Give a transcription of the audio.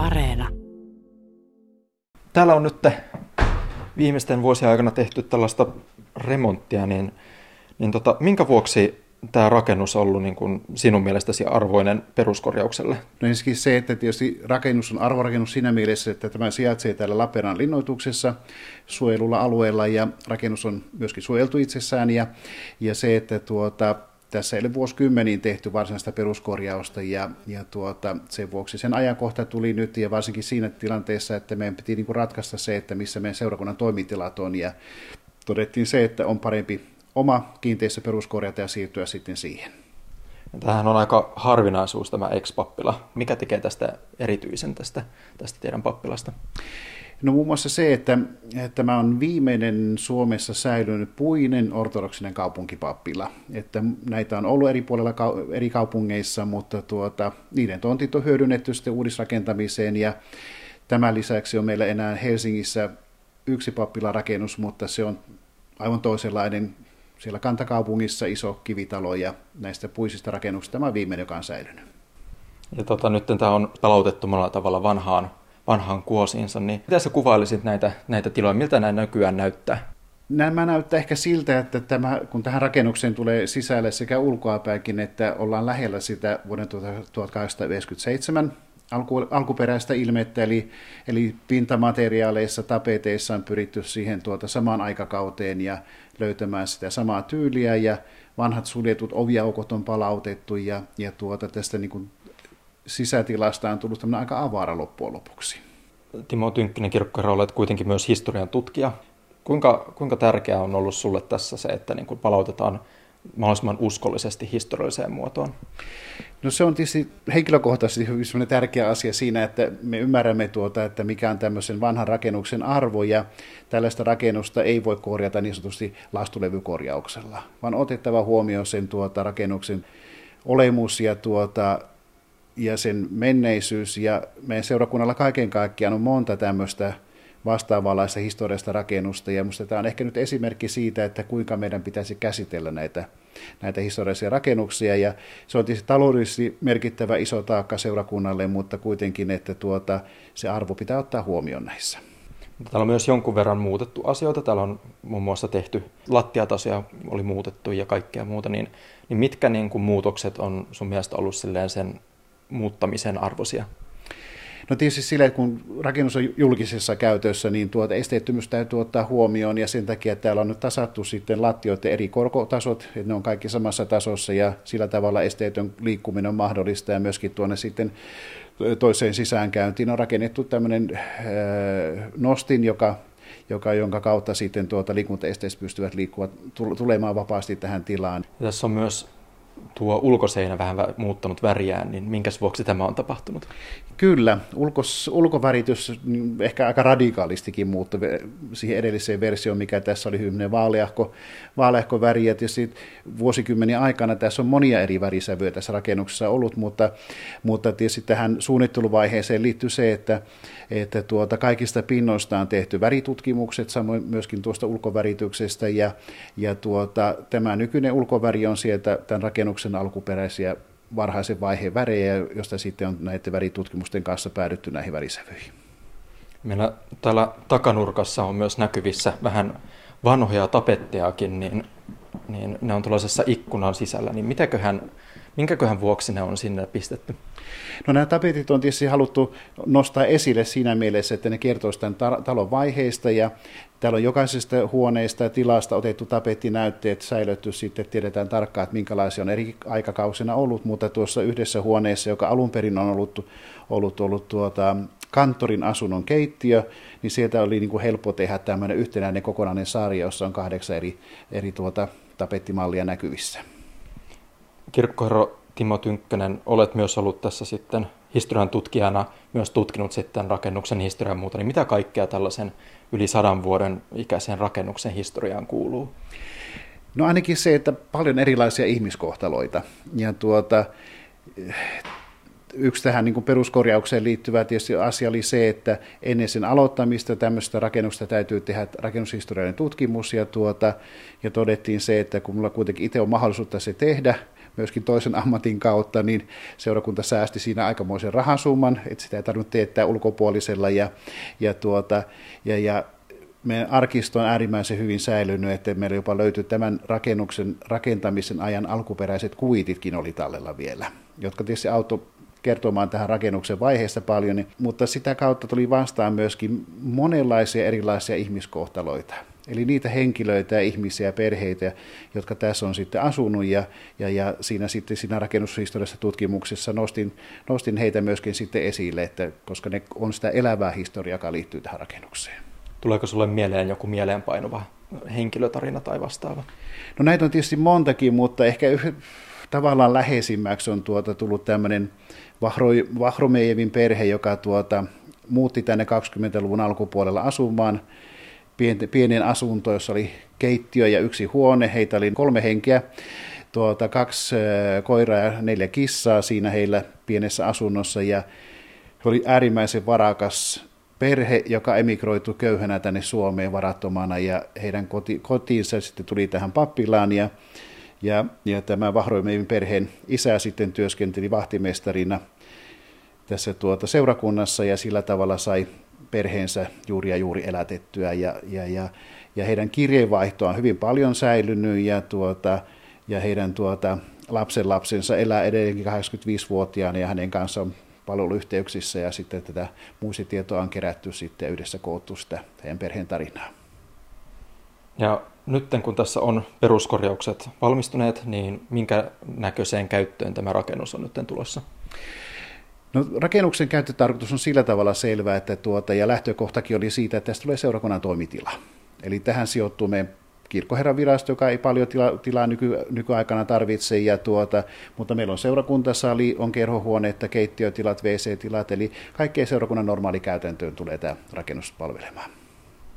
Areena. Täällä on nyt viimeisten vuosien aikana tehty tällaista remonttia, niin, niin tota, minkä vuoksi tämä rakennus on ollut niin kuin sinun mielestäsi arvoinen peruskorjaukselle? No ensinnäkin se, että tietysti rakennus on arvorakennus siinä mielessä, että tämä sijaitsee täällä Lappeenrannan linnoituksessa suojelulla alueella ja rakennus on myöskin suojeltu itsessään ja, ja se, että tuota, tässä ei ole vuosikymmeniin tehty varsinaista peruskorjausta ja, ja tuota, sen vuoksi sen ajankohta tuli nyt ja varsinkin siinä tilanteessa, että meidän piti niin kuin ratkaista se, että missä meidän seurakunnan toimitilat on ja todettiin se, että on parempi oma kiinteistö peruskorjata ja siirtyä sitten siihen. Tämähän on aika harvinaisuus tämä ex-pappila. Mikä tekee tästä erityisen tästä, tästä teidän pappilasta? No muun muassa se, että, tämä on viimeinen Suomessa säilynyt puinen ortodoksinen kaupunkipappila. Että näitä on ollut eri puolilla eri kaupungeissa, mutta tuota, niiden tontit on hyödynnetty sitten uudisrakentamiseen ja tämän lisäksi on meillä enää Helsingissä yksi pappilarakennus, mutta se on aivan toisenlainen siellä kantakaupungissa iso kivitalo ja näistä puisista rakennuksista tämä on viimeinen, joka on säilynyt. Ja tota, nyt tämä on palautettu tavalla vanhaan, vanhaan kuosiinsa, niin miten sä kuvailisit näitä, näitä tiloja, miltä nämä nykyään näyttää? Nämä näyttää ehkä siltä, että tämä, kun tähän rakennukseen tulee sisälle sekä ulkoapäinkin, että ollaan lähellä sitä vuoden 1897 alku, alkuperäistä ilmettä, eli, eli pintamateriaaleissa, tapeteissa on pyritty siihen tuota samaan aikakauteen ja löytämään sitä samaa tyyliä, ja vanhat suljetut oviaukot on palautettu, ja, ja tuota, tästä niin kuin sisätilasta on tullut aika avara loppujen lopuksi. Timo Tynkkinen kirkkoherra, olet kuitenkin myös historian tutkija. Kuinka, kuinka tärkeää on ollut sulle tässä se, että niin kuin palautetaan mahdollisimman uskollisesti historialliseen muotoon? No se on tietysti henkilökohtaisesti hyvin tärkeä asia siinä, että me ymmärrämme tuota, että mikä on tämmöisen vanhan rakennuksen arvo ja tällaista rakennusta ei voi korjata niin sanotusti lastulevykorjauksella, vaan otettava huomioon sen tuota rakennuksen olemus ja, tuota, ja sen menneisyys ja meidän seurakunnalla kaiken kaikkiaan on monta tämmöistä vastaavanlaista historiasta rakennusta. Ja minusta tämä on ehkä nyt esimerkki siitä, että kuinka meidän pitäisi käsitellä näitä, näitä historiallisia rakennuksia. Ja se on tietysti taloudellisesti merkittävä iso taakka seurakunnalle, mutta kuitenkin, että tuota, se arvo pitää ottaa huomioon näissä. Täällä on myös jonkun verran muutettu asioita. Täällä on muun muassa tehty lattiatasoja, oli muutettu ja kaikkea muuta. Niin, niin mitkä niin kuin muutokset on sun mielestä ollut sen muuttamisen arvoisia? No tietysti sillä, että kun rakennus on julkisessa käytössä, niin tuota esteettömyys täytyy ottaa huomioon ja sen takia täällä on nyt tasattu sitten lattioiden eri korkotasot, että ne on kaikki samassa tasossa ja sillä tavalla esteetön liikkuminen on mahdollista ja myöskin tuonne sitten toiseen sisäänkäyntiin on rakennettu tämmöinen nostin, joka joka, jonka kautta sitten tuota liikuntaesteistä pystyvät liikkuvat tulemaan vapaasti tähän tilaan. Tässä on myös tuo ulkoseinä vähän muuttanut väriään, niin minkäs vuoksi tämä on tapahtunut? Kyllä, ulkos, ulkoväritys niin ehkä aika radikaalistikin muuttui siihen edelliseen versioon, mikä tässä oli hyvin vaaleahko, vaaleahko väri. Ja tietysti vuosikymmenen aikana tässä on monia eri värisävyjä tässä rakennuksessa ollut, mutta, mutta tietysti tähän suunnitteluvaiheeseen liittyy se, että, että tuota, kaikista pinnoista on tehty väritutkimukset, samoin myöskin tuosta ulkovärityksestä, ja, ja tuota, tämä nykyinen ulkoväri on sieltä tämän rakennuksen alkuperäisiä varhaisen vaiheen värejä, josta sitten on näiden väritutkimusten kanssa päädytty näihin värisävyihin. Meillä täällä takanurkassa on myös näkyvissä vähän vanhoja tapettejakin, niin, niin ne on tuollaisessa ikkunan sisällä. Niin mitäköhän, minkäköhän vuoksi ne on sinne pistetty? No nämä tapetit on tietysti haluttu nostaa esille siinä mielessä, että ne kertovat tämän talon vaiheista ja täällä on jokaisesta huoneesta ja tilasta otettu tapettinäytteet säilytty sitten, tiedetään tarkkaan, että minkälaisia on eri aikakausina ollut, mutta tuossa yhdessä huoneessa, joka alun perin on ollut, ollut, ollut tuota, kanttorin asunnon keittiö, niin sieltä oli niin kuin helppo tehdä tämmöinen yhtenäinen kokonainen sarja, jossa on kahdeksan eri, eri tuota, tapettimallia näkyvissä. Kirkkoherra Timo Tynkkönen, olet myös ollut tässä sitten historian tutkijana, myös tutkinut sitten rakennuksen historian muuta, niin mitä kaikkea tällaisen yli sadan vuoden ikäisen rakennuksen historiaan kuuluu? No ainakin se, että paljon erilaisia ihmiskohtaloita. Ja tuota, yksi tähän niin peruskorjaukseen liittyvä tietysti asia oli se, että ennen sen aloittamista tämmöistä rakennusta täytyy tehdä rakennushistoriallinen tutkimus, ja, tuota, ja todettiin se, että kun mulla kuitenkin itse on mahdollisuutta se tehdä, myöskin toisen ammatin kautta, niin seurakunta säästi siinä aikamoisen rahasumman, että sitä ei tarvinnut teettää ulkopuolisella ja, ja, tuota, ja, ja meidän arkisto on äärimmäisen hyvin säilynyt, että meillä jopa löytyi tämän rakennuksen rakentamisen ajan alkuperäiset kuititkin oli tallella vielä, jotka tietysti auto kertomaan tähän rakennuksen vaiheessa paljon, niin, mutta sitä kautta tuli vastaan myöskin monenlaisia erilaisia ihmiskohtaloita. Eli niitä henkilöitä ja ihmisiä ja perheitä, jotka tässä on sitten asunut ja, ja, ja siinä sitten siinä rakennushistoriassa tutkimuksessa nostin, nostin heitä myöskin sitten esille, että, koska ne on sitä elävää historiaa, joka liittyy tähän rakennukseen. Tuleeko sulle mieleen joku mieleenpainuva henkilötarina tai vastaava? No näitä on tietysti montakin, mutta ehkä tavallaan läheisimmäksi on tuota tullut tämmöinen Vahromejevin perhe, joka tuota, muutti tänne 20-luvun alkupuolella asumaan pienen asuntoon, jossa oli keittiö ja yksi huone. Heitä oli kolme henkeä, tuota, kaksi koiraa ja neljä kissaa siinä heillä pienessä asunnossa. Ja he oli äärimmäisen varakas perhe, joka emigroitu köyhänä tänne Suomeen varattomana ja heidän koti, kotiinsa sitten tuli tähän pappilaan ja, ja, ja tämä Vahroimeivin perheen isä sitten työskenteli vahtimestarina tässä tuota seurakunnassa ja sillä tavalla sai perheensä juuri ja juuri elätettyä ja, ja, ja, ja heidän kirjeenvaihtoa on hyvin paljon säilynyt ja, tuota, ja heidän tuota, lapsen lapsensa elää edelleenkin 85-vuotiaana ja hänen kanssaan on palveluyhteyksissä ja sitten tätä muistitietoa on kerätty sitten yhdessä koottu sitä heidän perheen tarinaa. Ja nyt kun tässä on peruskorjaukset valmistuneet, niin minkä näköiseen käyttöön tämä rakennus on nyt tulossa? No, rakennuksen käyttötarkoitus on sillä tavalla selvä, että tuota, ja lähtökohtakin oli siitä, että tästä tulee seurakunnan toimitila. Eli tähän sijoittuu meidän kirkkoherran virasto, joka ei paljon tila, tilaa nyky, nykyaikana tarvitse, ja tuota, mutta meillä on seurakuntasali, on kerhohuoneetta, keittiötilat, WC-tilat, eli kaikkeen seurakunnan normaali käytäntöön tulee tämä rakennus palvelemaan.